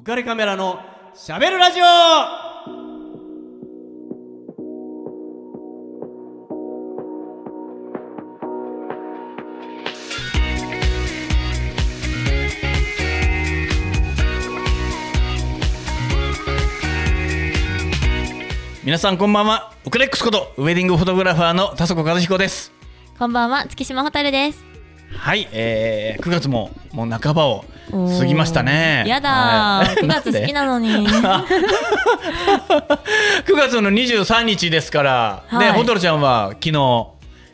浮かれカメラのしゃべるラジオ。皆さんこんばんは。ウクレックスことウェディングフォトグラファーの田底和彦です。こんばんは、月島ホタルです。はい、えー、9月ももう半ばを過ぎましたね。やだはい。ー、9月好きなのに。9月の23日ですから、はい。ね、ホトルちゃんは昨日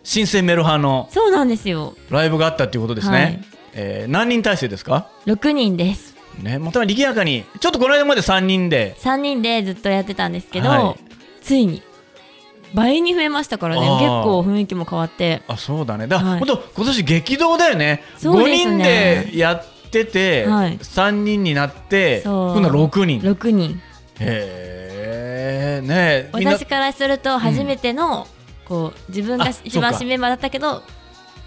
新生メルハのそうなんですよ。ライブがあったっていうことですね、はい。えー何人体制ですか？6人です。ね、また賑やかにちょっとこの間まで3人で。3人でずっとやってたんですけど、はい。ついに倍に増えましたからね、結構雰囲気も変わって。あそうだね。だ、はい。ほんと今年激動だよね。そうで5人でやってて、はい。3人になって今度は6人。6人。へえ。ね私からすると初めての、こう自分があ一番新メンバーだったけど、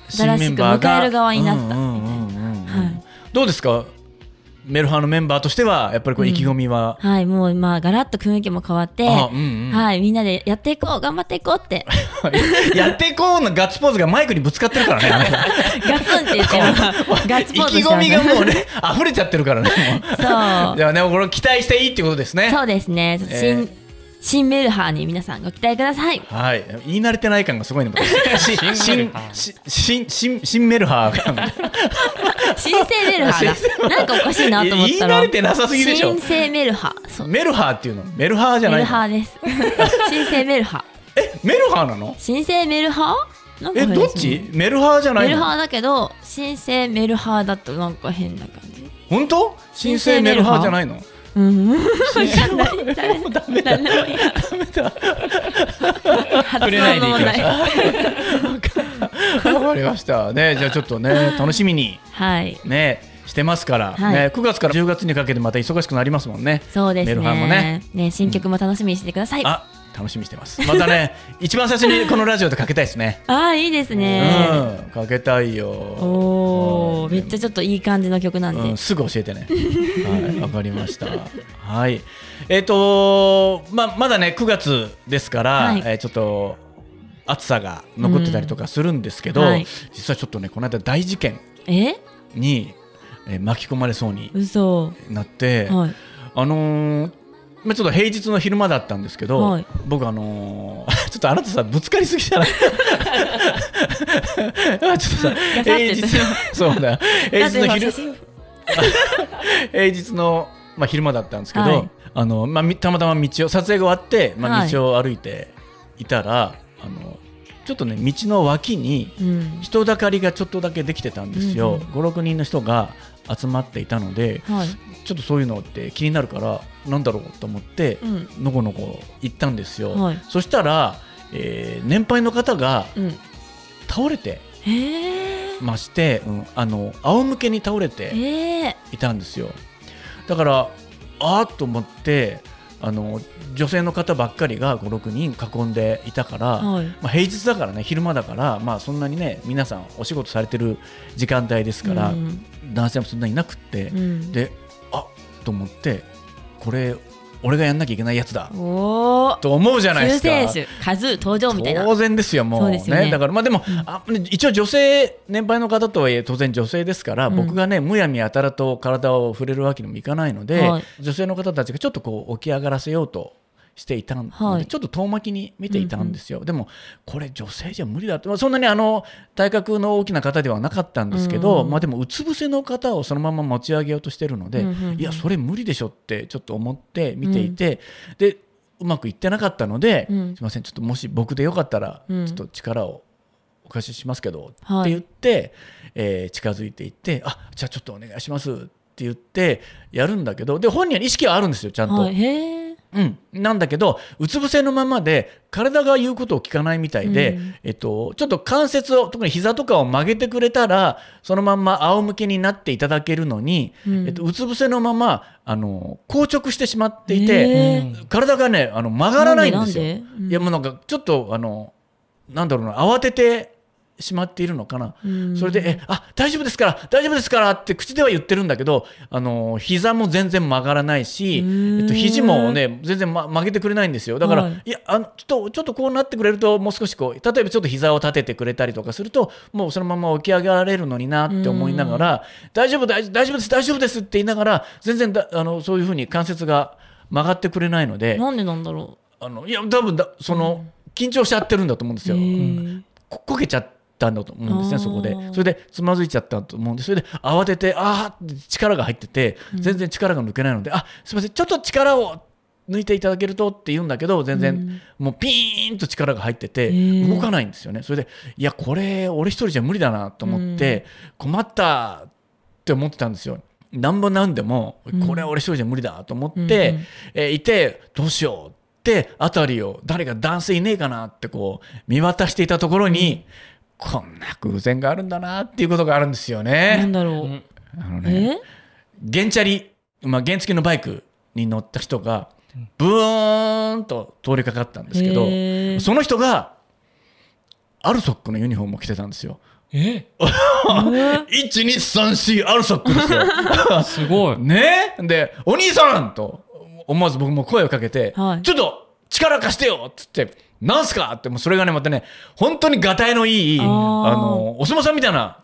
新しく迎える側になったみたいな。うんうんうんうんうん。はい。どうですか？メルハのメンバーとしてはやっぱりこう意気込みは、はい、もうまあガラッと雰囲気も変わって、あうんうんはい、みんなでやっていこう、頑張っていこうって、やっていこうのガッツポーズがマイクにぶつかってるからね ガツンって言って。ガッツポーズ意気込みがもうね。ね 溢れちゃってるからねそう。ではねこれ期待していいってことですねそうですね。新、えー新メルハーに皆さんご期待ください。はい。言い慣れてない感がすごいねし 新新新新新メルハーが。新生メルハーだ。なんかおかしいなと思ったら。言い慣れてなさすぎでしょ。新生メルハー。メルハーっていうの。メルハーじゃないの。メルハーです。新生メルハー。えメルハーなの？新生メルハー？えどっち？メルハーじゃないの？メルハーだけど、新生メルハーだとなんか変な感じ。本当？新生メルハーじゃないの？うん。新生もうダメだ。何でもいい。発れないでいきましょう。わかりましたねじゃあちょっとね楽しみにはい。ねしてますから、はいね、9月から10月にかけてまた忙しくなりますもん。ねそうですメルハンもねね。新曲も楽しみにしてください。あ楽しみにしてますまたね 一番最初にこのラジオでかけたいですねあー、いいですね。うんかけたいよおお、うんめっちゃちょっといい感じの曲なんで。うん、すぐ教えてね。はい、わかりました。はい。えっ、とままだね9月ですから、はいえーちょっと暑さが残ってたりとかするんですけど、うんはい実はちょっとねこの間大事件え？に、えー巻き込まれそうに嘘。なって、はい。あのーまあちょっと平日の昼間だったんですけど、はい。僕あのー ちょっとあなたさぶつかりすぎじゃない？あ ちょっとさ平日 そうだ。平日の昼平日の、まあ、昼間だったんですけど、はい。あのまあ、みたまたま道を撮影が終わって、まあ、はい。道を歩いていたら、あのちょっとね道の脇にうん。人だかりがちょっとだけできてたんですよ、うんうん。56人の人が集まっていたのではい。ちょっとそういうのって気になるからなんだろうと思って、うん。のこのこ行ったんですよ、はいそしたら、えー年配の方がうん。倒れて。まして、うん、あの仰向けに倒れて。ええ。いたんですよだからあーっと思ってあの女性の方ばっかりが56人囲んでいたから、はい。まあ、平日だからね昼間だから、まあ、そんなにね皆さんお仕事されてる時間帯ですから、うん男性もそんなにいなくって、うん。であと思ってこれ俺がやんなきゃいけないやつだおお。と思うじゃないで救すか。世主、カズー登場みたいな。当然ですよ、もうねねだから、まあ、でも、あ一応、女性、年配の方とはいえ、当然女性ですから、うん僕がね、むやみやたらと体を触れるわけにもいかないので、はい女性の方たちがちょっとこう起き上がらせようと。していたので、はい。ちょっと遠巻きに見ていたんですよ、でもこれ女性じゃ無理だって、まあ、そんなにあの体格の大きな方ではなかったんですけど、うんまあ、でもうつ伏せの方をそのまま持ち上げようとしてるので、うんうんうん。いやそれ無理でしょってちょっと思って見ていて、でうまくいってなかったので、うん。すみませんちょっともし僕でよかったら、うん。ちょっと力をお貸ししますけど、はい。って言って、えー近づいていってあじゃあちょっとお願いしますって言ってやるんだけどで本人は意識はあるんですよちゃんと。はい。うん、なんだけどうつ伏せのままで体が言うことを聞かないみたいで、うん。えっと、ちょっと関節を特に膝とかを曲げてくれたらそのまんま仰向けになっていただけるのに、うん。えっと、うつ伏せのままあの硬直してしまっていへてー体がねあの曲がらないんですよ。いやもうなんかちょっとあのなんだろうな慌ててしまっているのかな、うん。それで「えあ大丈夫ですから大丈夫ですから」って口では言ってるんだけどあの膝も全然曲がらないし、ん。えっと、肘もね全然、ま、曲げてくれないんですよ。だから、はい。い、やあのちょっとちょっとこうなってくれるともう少しこう例えばちょっと膝を立ててくれたりとかするともうそのまま起き上がれるのになって思いながら「大丈夫大丈夫大丈夫です大丈夫です」って言いながら全然だあのそういうふうに関節が曲がってくれないのでなんでなんだろあのいや多分だその、緊張しちゃってるんだと思うんですう。よ。ここけちゃったんだと思うんですねそこで。それでつまずいちゃったと思うんでそれで慌ててああ力が入ってて全然力が抜けないので、あすみませんちょっと力を抜いていただけるとって言うんだけど全然、もうピーンと力が入っててー。動かないんですよね。それでいやこれ俺一人じゃ無理だなと思って困ったって思ってたんですよ。なんぼなんでもこれは俺一人じゃ無理だと思って、うんうん。えーいてどうしようって辺りを誰か男性いねえかなってこう見渡していたところに、こんな偶然があるんだなっていうことがあるんですよなんね。だろう。あのねえ？原チャリ、まあ、原付のバイクに乗った人がブーンと通りかかったんですけどその人がアルソックのユニフォームを着てたんですよ。え？1234アルソックですよ。すごい。ね？で、お兄さんと思わず僕も声をかけて、はいちょっと力貸してよっつって、なんすか？って、もうそれがね、またね、本当にがたいのいい、あの、お相撲さんみたいな、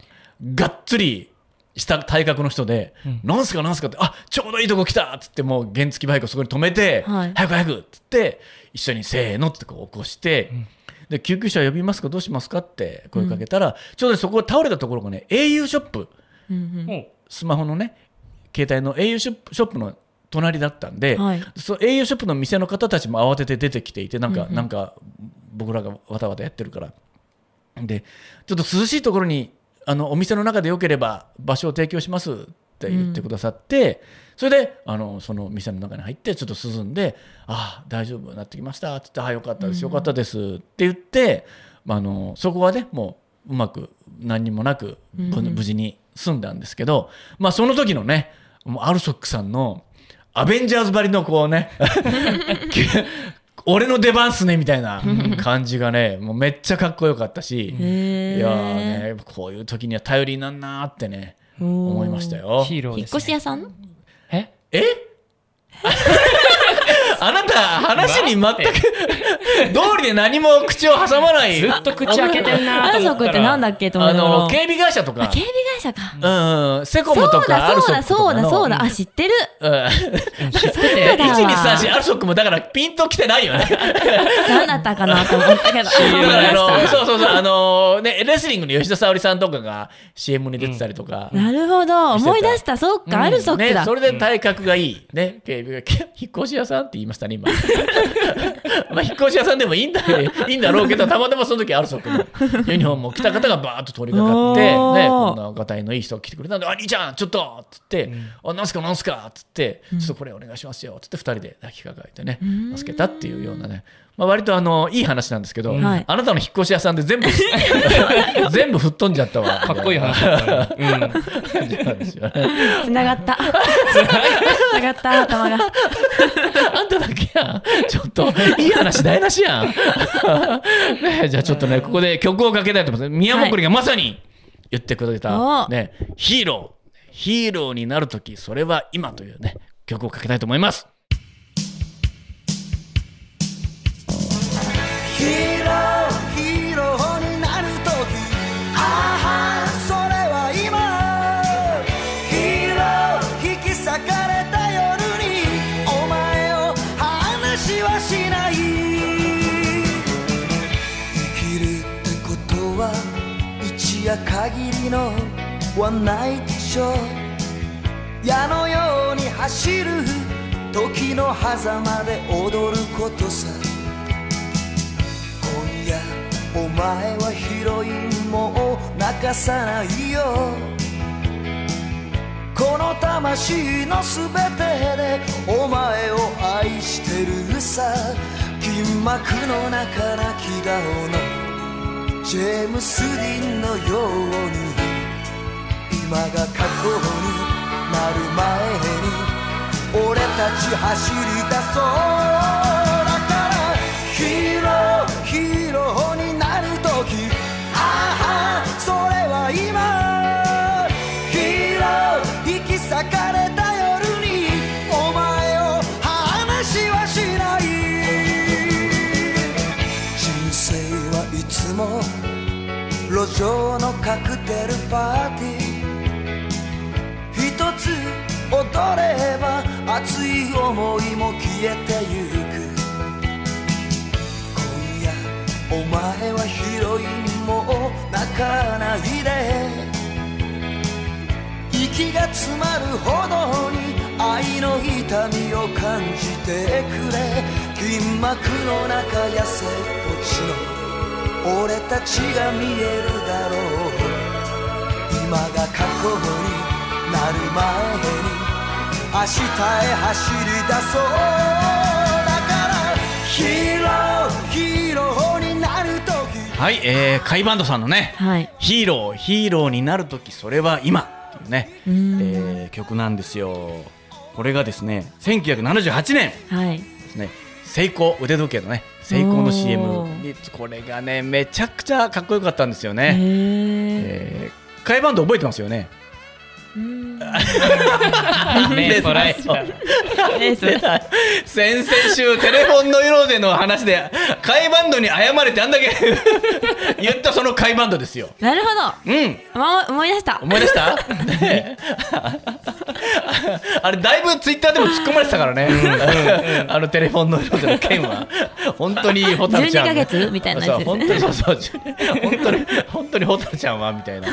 がっつりした体格の人で、なんすか？なんすか？って、あちょうどいいとこ来たっつって、もう原付バイクをそこに止めて、はい。早く早くっつって、一緒にせーのってこう起こして、で救急車呼びますか？どうしますか？って声かけたら、ちょうどねそこ倒れたところがね au ショップ。うんうん。スマホのね携帯の au ショップショップの隣だったんで、はい。そう au ショップの店の方たちも慌てて出てきていてなんか、うんうん。なんか僕らがわたわたやってるから。でちょっと涼しいところにあのお店の中でよければ場所を提供しますって言ってくださって、それであのその店の中に入ってちょっと涼んで「ああ大丈夫になってきました」って言って「ああよかったですよかったです」って言って、まあ、あのそこはねもううまく何にもなくぶ無事に済んだんですけど、まあその時のねもうアルソックさんのアベンジャーズばりのこうね。俺の出番っすねみたいな感じがねもうめっちゃかっこよかったし、いやーねこういう時には頼りになんなーってね思いましたよ。ヒーロー引っです、ね。越し屋さん？え？え？あなた話に全く道理で何も口を挟まないずっと口開けてんなアルソッと思ってなんだっけと思あいながらの警備会社とかあ警備会社か。うんうんセコムとそうだかアルソそうだそうだそうだ。あ、知ってる。うん知ってて。だわ1234アルソックもだからピンときてないよね何だったかなと思ったけど。だからあのそうそうそうあのねレスリングの吉田沙保里さんとかが CM に出てたりとか、たなるほど。思い出した。そっか、アルソックね、だそ。れで体格がいい、ね、警備が 引っ越し屋さんって言いましたね今 まあ引っ越し屋さんでもいいんだいいんだろうけどたまたまその時アルソックのユニフォームを着た方がバーッと通りかかって、ね、こんながたいのいい人が来てくれたんで「あ兄ちゃんちょっと!」っつって「あなんすかなんすか!」っつって「ちょっとこれお願いしますよ」っつって2人で抱きかかえてね助けたっていうようなねまあ、割とあのいい話なんですけど、はいあなたの引っ越し屋さんで全部 全部吹っ飛んじゃったわかっこいい話だったね。うん。感じなんですよね。繋がった。繋がった、頭が。あんただけやん。ちょっと、いい話台無しやん。ね、じゃあちょっとね、ここで曲をかけたいと思います。宮本がまさに言ってくれた、おね、ヒーロー。ヒーローになるとき、それは今というね、曲をかけたいと思います。ヒーローヒーローになるときああそれは今。ヒーロー引き裂かれた夜に。お前を話はしない。生きるってことは一夜限りのワンナイトショー。矢のように走る。時の狭間で踊ることさ今夜お前はヒロインも泣かさないよ。この魂のすべてでお前を愛してるさ。金幕の中なき顔のジェームス・ディンのように今が過去になる前に俺たち走り出そう。だからヒーローヒーロ。ー路上のカクテルパーティー。一つ踊れば熱い思いも消えてゆく。今夜お前はヒロインも泣かないで。息が詰まるほどに愛の痛みを感じてくれ。銀幕の中痩せっぽちの俺たちが見えるだろう。今が過去になる前に明日へ走り出そう。だからヒーローヒーローになる時。はい、えー、カイバンドさんのね、はい。ヒーローヒーローになるときそれは今っていうね、えん。ー曲なんですよ。これがですね1978年はい。ですね。セイコー腕時計のねセイコー。の CM おーにこれがねめちゃくちゃかっこよかったんですよへね、ええー、カイバンド覚えてますよね？目そらえそれ。先々週テレフォンの色での話でカイバンドに謝れってあんだけ 言ったそのカイバンドですよ。なるほうん。思い出した。思い出した、ねあれだいぶツイッターでも突っ込まれてたからね、あのテレフォンの色での件は本当にホタルちゃん12ヶ月みたいなやつですね。そう本当にそうそう本当に本当にホタルちゃんはみたいな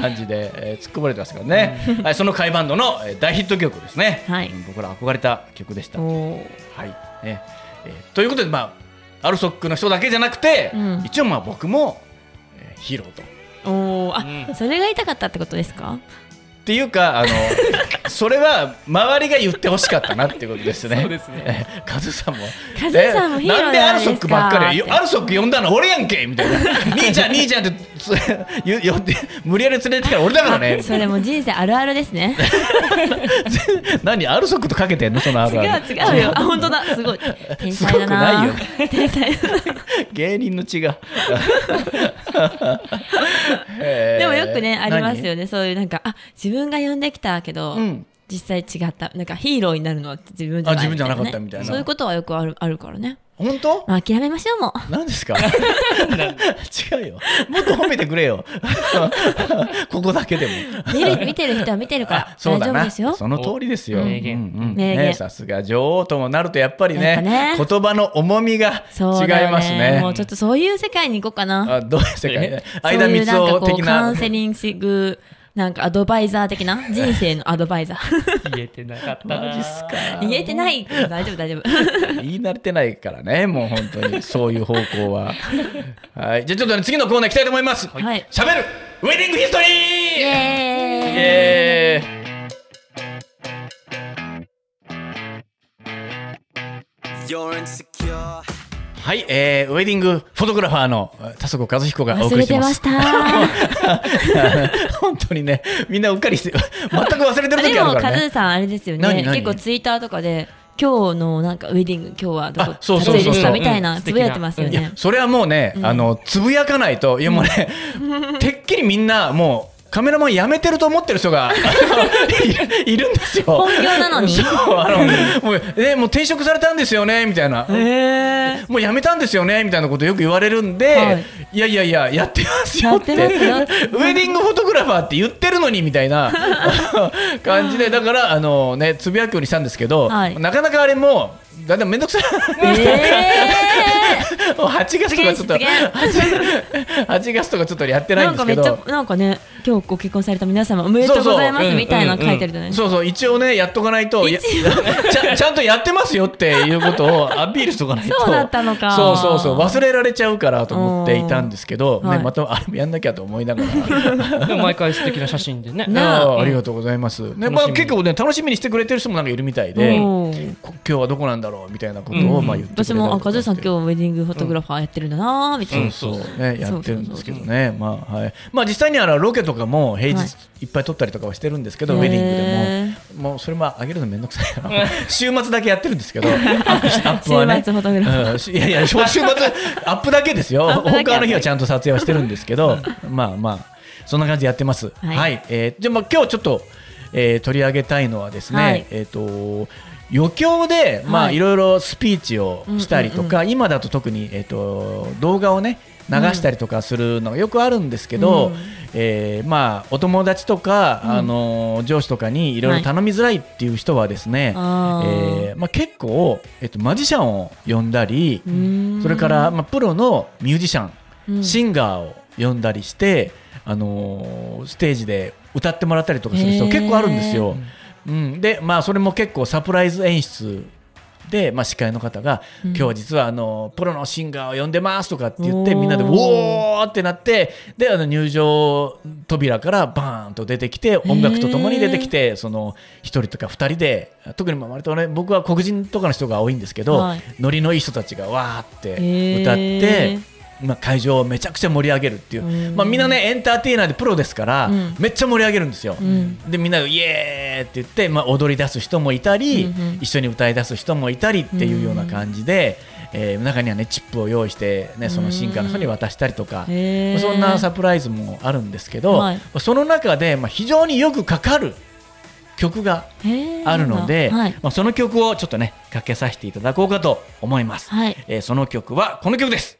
感じで、えー突っ込まれてますからね、はい、そのカイバンドのえー大ヒット曲ですね、はいうん僕ら憧れた曲でしたはいねえーということで、まあ、アルソックの人だけじゃなくて、うん一応まあ僕も、えーヒーローと。おおあ、うんそれが言いたかったってことですかっていうかあの それは周りが言ってほしかったなっていうことですね。そうですね。さんも。カズさんもヒーローなんでアルソックばっかり？アルソック呼んだの俺やんけみたいな。兄ちゃん兄ちゃんって呼んで無理やり連れてきたら俺だからね。それも人生あるあるですね。何アルソックとかけてんの？そのあ違うるある。違うよ。あ本当だ。すごい。天才だなすごくないよ。天才だな。芸人の血が でもよくねありますよね。そういうなんかあ自分が呼んできたけど、うん。実際違った。なんかヒーローになるのは自分じゃないあ自分じゃなかったねみたいな。そういうことはよくあるあるからね。何本当？まあ諦めましょうもう。何ですか？違うよ。もっと褒めてくれよ。ここだけでも。見る見てる人は見てるから。あそうだな。大丈夫ですよ。その通りですよ。お名言。うんうん。名言。ねさすが女王ともなるとやっぱりねぱね。言葉の重みが違いますね。もうちょっとそういう世界に行こうかな。あどういう世界？ねそういう間光なんかこうカ雄的な。ウンセリングなんかアドバイザー的な？人生のアドバイザー。言えてなかったな。マジっすか。言えてない。大丈夫大丈夫。言い慣れてないからねもう本当に。そういう方向は。はい。じゃあちょっとね次のコーナー行きたいと思います。はい。喋るウェディングヒストリー。イエーイ。イエーイ。You're insecure はい、えー、ウェディングフォトグラファーの田底和彦がお送忘れりしてま。てますした。本当にね、みんなうっかりして、全く忘れてる時でもあるからね。カズーさんあれですよね。何何？結構ツイッターとかで今日のなんかウェディング今日はどこあそう撮そうそう。影でしたみたいうん。なつぶやいてますよね。それはもうね、あのつぶやかないといやもうね、てっきりみんなもうカメラマン辞めてると思ってる人がい いるんですよ。本業なのに？そうあのもうえもう転職されたんですよねみたいな。へもう辞めたんですよねみたいなことよく言われるんで、はい。い、やいやいややってますよって。やってますよウェディングフォトグラファーって言ってるのにみたいな。感じでだからあのねつぶやくようにしたんですけど、はい。なかなかあれもだんだん面倒くさい。えもう8月とかちょっと出現 8, 月とかちょっとやってないんですけなんかめっちゃどなんかね今日ご結婚された皆様おめでとうございまそうそうすみたいなの書いてるじゃないですか。そうそう一応ねやっとかないといやちゃちゃんとやってますよっていうことをアピールしとかないと。そうだったのか。そうそうそう忘れられちゃうからと思っていたんですけど、ねはい。またあれもやんなきゃと思いながら。毎回素敵な写真でね。ね。あうん。あありがとうございます、ねまあ、結構ね楽しみにしてくれてる人もなんかいるみたいで、今日はどこなんだろうみたいなことをうん。まあ言ってくれた私もあカズーさん日今日ウェディングフォトグラファーやってるんだなーみたいな。そうそう。ねやってるんですけどね。まあはい。まあ実際にあのロケとかも平はい。日いっぱい撮ったりとかはしてるんですけど、ウェディングでへも。もうそれも上げるのめんどくさいから 週末だけやってるんですけどアップしアップはね。週末フォトグラファー。うんしいやいや週末アップだけですよ。他の日はちゃんと撮影はしてるんですけど まあまあそんな感じでやってます。はい。はい、えーじゃあまあ今日ちょっと、えー取り上げたいのはですね、はい。えっ、と余興で、まあはい。いろいろスピーチをしたりとか、今だと特に、えー、と動画をね流したりとかするのがよくあるんですけど、うん。えーまあ、お友達とか、うん。あの上司とかにいろいろ頼みづらいっていう人はですね、あー。えーまあ、結構、えっと、マジシャンを呼んだり、うーん。それから、まあ、プロのミュージシャン、うん。シンガーを呼んだりして、あのーステージで歌ってもらったりとかする人結構あるんですよ。うん、で、まあ、それも結構サプライズ演出で、まあ、司会の方が、うん今日は実はあのプロのシンガーを呼んでますとかって言ってみんなで「おー!」ってなってであの入場扉からバーンと出てきて音楽とともに出てきてその1人とか2人で特にまあ割とね僕は黒人とかの人が多いんですけど、はいノリのいい人たちがわーって歌って。まあ、会場をめちゃくちゃ盛り上げるっていう、うん。まあ、みんなねエンターテイナーでプロですから、うん。めっちゃ盛り上げるんですよ。うん。でみんながイエーイって言って、まあ、踊り出す人もいたり、うんうん。一緒に歌い出す人もいたりっていうような感じで、えー中にはねチップを用意して、ね、そのシンガーの人に渡したりとか、そんなサプライズもあるんですけど、はい。その中で、まあ、非常によくかかる曲があるので、はい。まあ、その曲をちょっとねかけさせていただこうかと思います、はい。えーその曲はこの曲です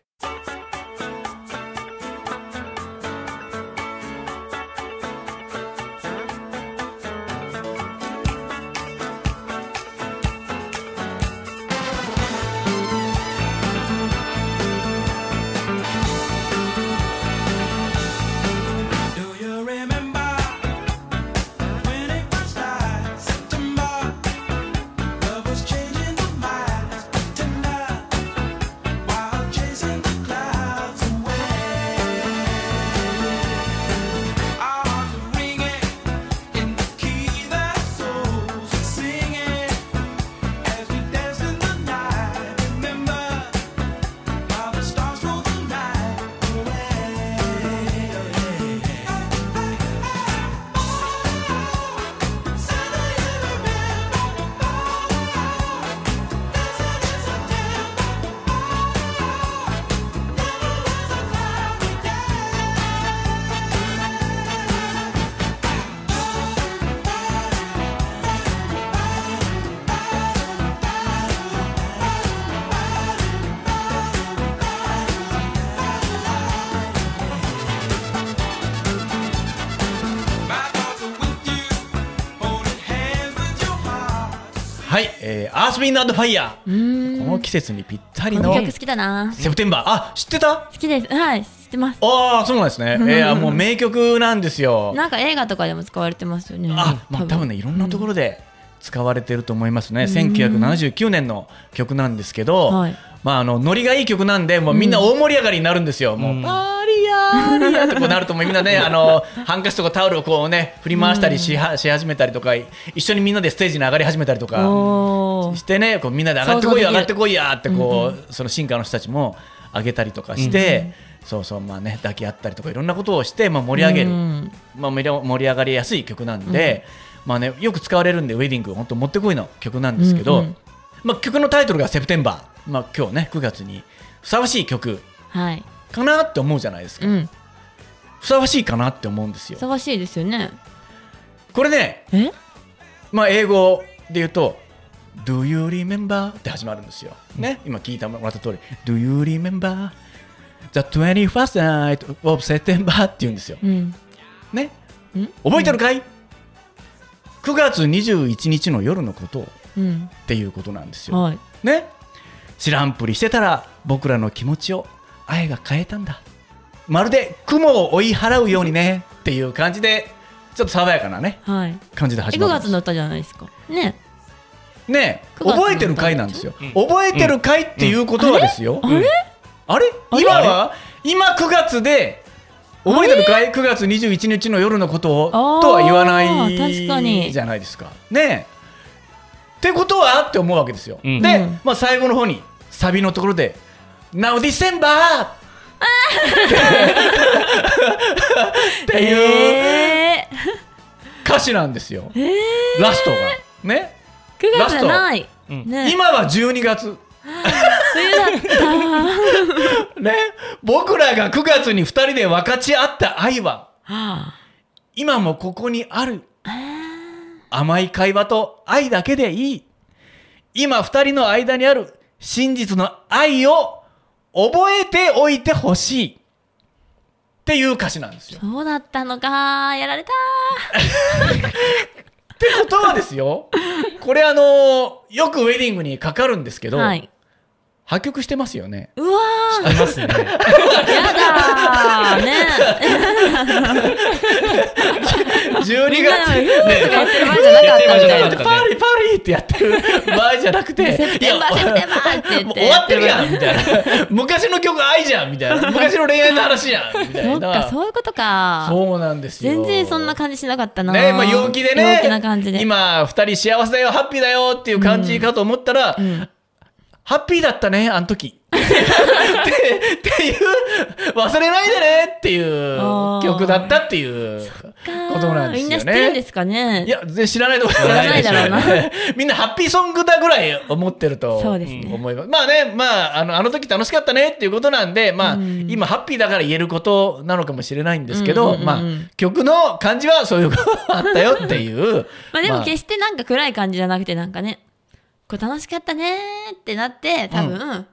ー、アース・ウィンド・アンド・ファイヤーーこの季節にぴったりのこの曲好きだなセプテンバーあ知ってた好きですはい知ってますああそうなんですね、えー、もう名曲なんですよなんか映画とかでも使われてますよねあ、まあ、多分ねいろんなところで使われてると思いますね、1979年の曲なんですけど、はい。まああのノリがいい曲なんでもうみんな大盛り上がりになるんですよ、もうパーリヤーリヤーってこうなるともうみんなねあのハンカチとかタオルをこうね振り回したりしはし始めたりとか一緒にみんなでステージに上がり始めたりとかしてねこうみんなで上がってこいよ上がってこいやってこう、そのシンガーの人たちも上げたりとかして、そうそうまあね抱き合ったりとかいろんなことをして、まあ、盛り上げる、うんまあ、盛り盛り上がりやすい曲なんで、まあね、よく使われるんでウェディング本当もってこいの曲なんですけど、うんうんまあ、曲のタイトルが「セプテンバー」まあ、今日ね9月にふさわしい曲。はい。かなって思うじゃないですか、うん。ふさわしいかなって思うんですよ。忙しいですよね。これね、え？まあ、英語で言うと「Do you remember?」って始まるんですよ、ね、今聞いてもらった通り「Do you remember?」The 21st night of September? って言うんですよ。うん。ね？ん。覚えてるかい、?9 月21日の夜のことをうん。っていうことなんですよ。はい。ね？知らんぷりしてたら僕らの気持ちを愛が変えたんだ。まるで雲を追い払うようにね っていう感じでちょっと爽やかなねはい。感じでえ9始まるんです。月の歌じゃないですか。ね。ね9覚えてる回なんですよ、うん。覚えてる回っていうことはですよ、あれ？あれ？あれ？今は？今9月で覚えてるかい9月21日の夜のことをとは言わないじゃないですか。ねえ。ってことはって思うわけですよ、うん。で、うん。まあ、最後の方にサビのところで「Now December! 」っていうえ歌詞なんですよ、ー、えラストが。ね。ー、9月じゃない、今は12月 っ たね、僕らが9月に2人で分かち合った愛はは今もここにある。あ甘い会話と愛だけでいい。今2人の間にある真実の愛を覚えておいてほしい。っていう歌詞なんですよ。そうだったのか。やられた。ってことはですよ、これあのよくウェディングにかかるんですけど、はい。破曲してますよね。うわありますね。ー、やだー。ね 12みんな月でも、ふーとかやってる場合じゃなかったみたいなやって。る場合じゃなかったパリパリってやってる場合じゃなくて、セプテンバー、セプテンバーって言って。終わってるやんみたいな。昔の曲愛じゃんみたいな。昔の恋愛の話やんみたいそっか、な。そういうことか。そうなんですよ。全然そんな感じしなかったな。ねまあ、陽気でね陽気な感じで。今2人幸せだよハッピーだよっていう感じかと思ったら、んハッピーだったねあの時。ってっていう忘れないでねっていう曲だったっていうことなんですよね。みんな知ってるんですかね？いや全然知らないと思います。知らないだろうな。みんなハッピーソングだぐらい思ってると思います。まあねまああのあの時楽しかったねっていうことなんでまあ、うん。今ハッピーだから言えることなのかもしれないんですけど、まあ曲の感じはそういうことあったよっていう。まあでも決してなんか暗い感じじゃなくてなんかね、これ楽しかったねーってなって、多分、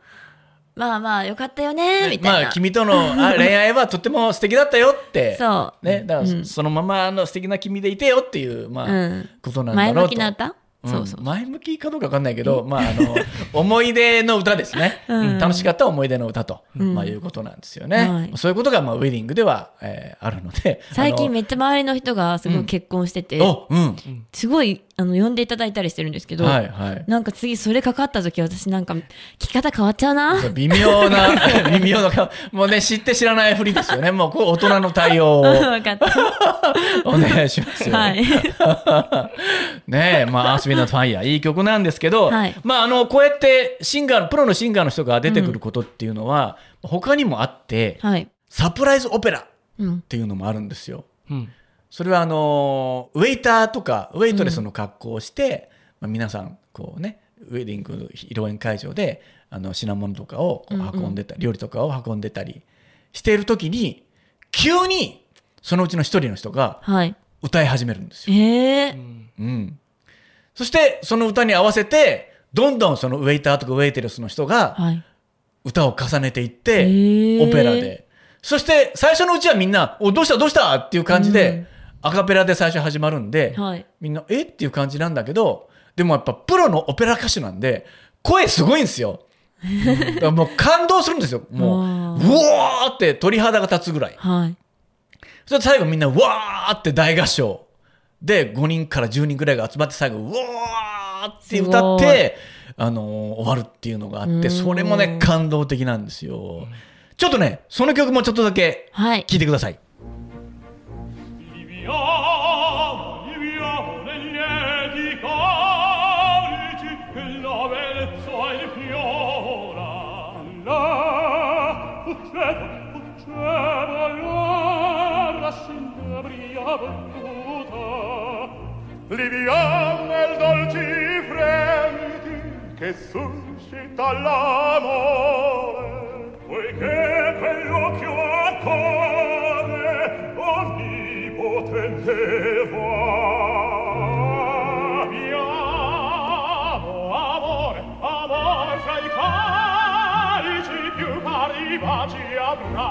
まあまあよかったよねーみたいな。まあ君とのあ恋愛はとっても素敵だったよって。そう。ね、だからそ,、のままの素敵な君でいてよっていう、まあうん。ことなんだろ前うと。向きな歌、うん。そうそう。前向きかどうか分かんないけど、まあ、あの 思い出の歌ですね、うん。楽しかった思い出の歌と、うん。まあ、いうことなんですよね、はい。そういうことが、まあ、ウェディングでは、えーあるので。最近あめっちゃ周りの人がすごい結婚してて、すごいあの呼んでいただいたりしてるんですけど、はいはいなんか次それかかった時私なんか聞き方変わっちゃうな。微妙な 微妙なかもうね知って知らないふりですよねもうこれ大人の対応を 分かった。お願いしますよ、はい。ねえ、まあ、アース・ウィンド・ファイヤー、いい曲なんですけど、はいまあ、あの、こうやって、シンガー、プロのシンガーの人が出てくることっていうのは、他にもあって、はい。サプライズオペラっうん。ていうのもあるんですよ。うん。それは、あの、ウェイターとか、ウェイトレスの格好をして、まあ、皆さん、こうね、ウェディング披露宴会場で、あの、品物とかを運んでたり、料理とかを運んでたりしているときに、急に、そのうちの一人の人がはい。歌い始めるんですよ。えー。うん。そして、その歌に合わせて、どんどんそのウェイターとかウェイテレスの人がはい。歌を重ねていって、へーオペラで。そして、最初のうちはみんな、お、どうしたどうしたっていう感じで、アカペラで最初始まるんで、はい。みんな、え？っていう感じなんだけど、でもやっぱプロのオペラ歌手なんで、声すごいんですよ。もう感動するんですよ。もう、あうおーって鳥肌が立つぐらい。はい。それで最後みんな、うわーって大合唱。で、5人から10人ぐらいが集まって最後、うわーって歌って、あのー終わるっていうのがあって、うんそれもね、感動的なんですよ。ちょっとね、その曲もちょっとだけはい。聴いてください。Viviamo, Liviam nel dolci fremiti che suscita l'amore, poiché quell'occhio accone onnipotente va. Abbiamo amore, amore fra i calici più pari baci avrà.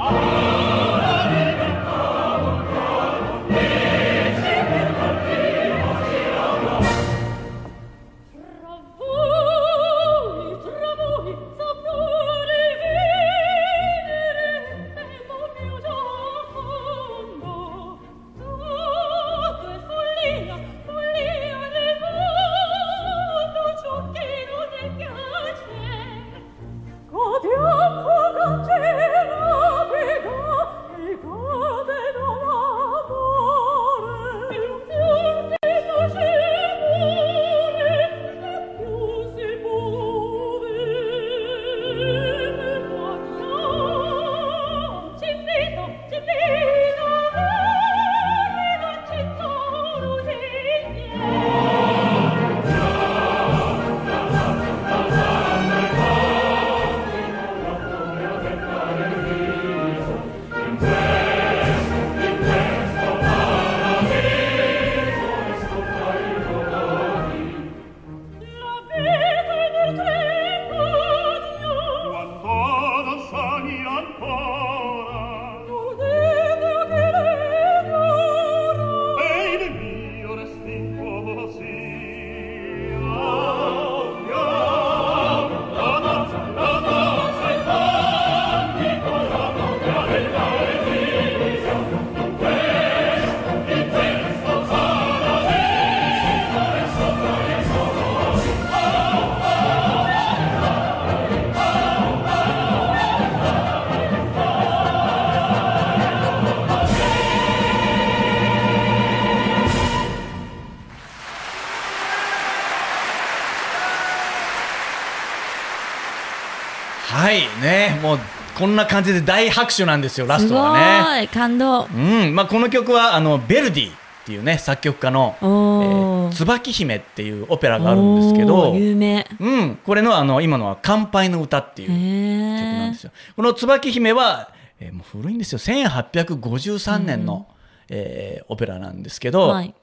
こんな感じで大拍手なんですよラストはね。い感動。うんまあ、この曲はあのベルディっていうね作曲家の「えおー。ー椿姫」っていうオペラがあるんですけど有名。うん、これのあの今のは「乾杯の歌」っていう曲なんへですよ。この椿姫は、えーもう古いんですよ。1853年の、えーオペラなんですけど、はい。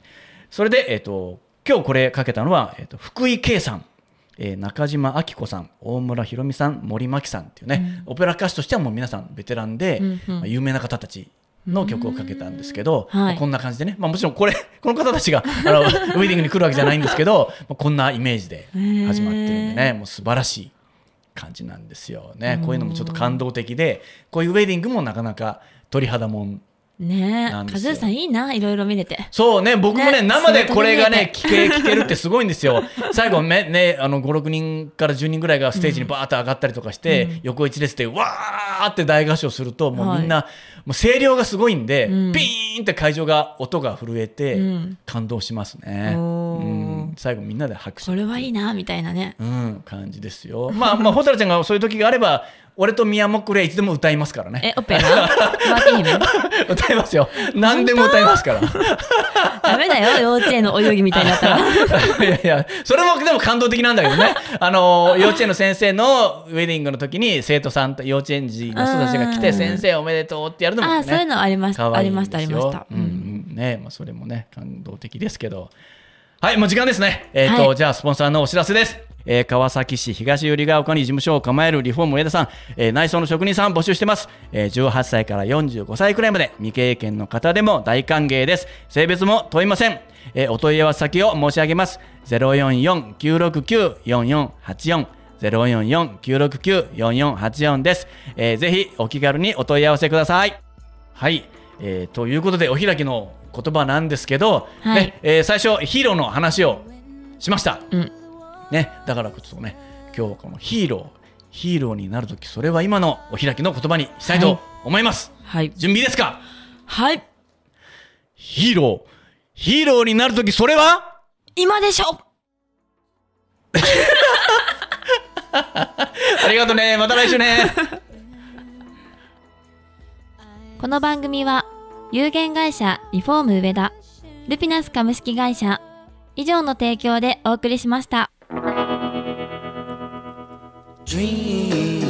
それで、えー、と今日これかけたのは、えー、と福井圭さん、えー中島明子さん大村ひろみさん森真紀さんっていうね、オペラ歌手としてはもう皆さんベテランで、うんうん。まあ有名な方たちの曲をかけたんですけど、はい。まあこんな感じでね、まあ、もちろんこれ この方たちがあの ウェディングに来るわけじゃないんですけどまあこんなイメージで始まってるんでねもう素晴らしい感じなんですよね。こういうのもちょっと感動的でこういうウェディングもなかなか鳥肌もんねなんですよ。カズーさんいいないろいろ見れて。そうね、僕もね、ね生でこれがね、す聞け、聞けるってすごいんですよ。最後ね、ね、あの、5、6人から10人ぐらいがステージにバーッと上がったりとかして、横一列でわーって大合唱すると、もうみんな、もう声量がすごいんで、ん。ピーンって会場が、音が震えてうん、感動しますね。うん。最後みんなで拍手。これはいいなみたいなね。うん、感じですよ。まあ、まあ、蛍ちゃんがそういう時があれば、俺と宮本これいつでも歌いますからね。えオペラ？歌いますよ。何でも歌いますから。ダメだよ幼稚園のお遊戯みたいになったら いやいや、それもでも感動的なんだけどね。あの、幼稚園の先生のウェディングの時に生徒さんと幼稚園児の人たちが来て、うん先生おめでとうってやるのもね。ああそういうのありましたありましたありましたうんうんね、まあそれもね、感動的ですけど。はい、もう時間ですね。えっ、と、はい。じゃあスポンサーのお知らせです。えー川崎市東百合ヶ丘に事務所を構えるリフォーム上田さん、えー内装の職人さん募集してます、えー18歳から45歳くらいまで未経験の方でも大歓迎です。性別も問いません、えーお問い合わせ先を申し上げます。044-969-4484 044-969-4484です、えーぜひお気軽にお問い合わせください。はい、えーということでお開きの言葉なんですけど、はい。ねえー最初ヒーローの話をしました、うん。ね、だからこそね今日はこのヒーローヒーローになるときそれは今のお開きの言葉にしたいと思います、はい。準備ですか？はい。ヒーローヒーローになるときそれは？今でしょ。ありがとうねまた来週ねこの番組は有限会社リフォーム上田ルピナス株式会社以上の提供でお送りしました。Dream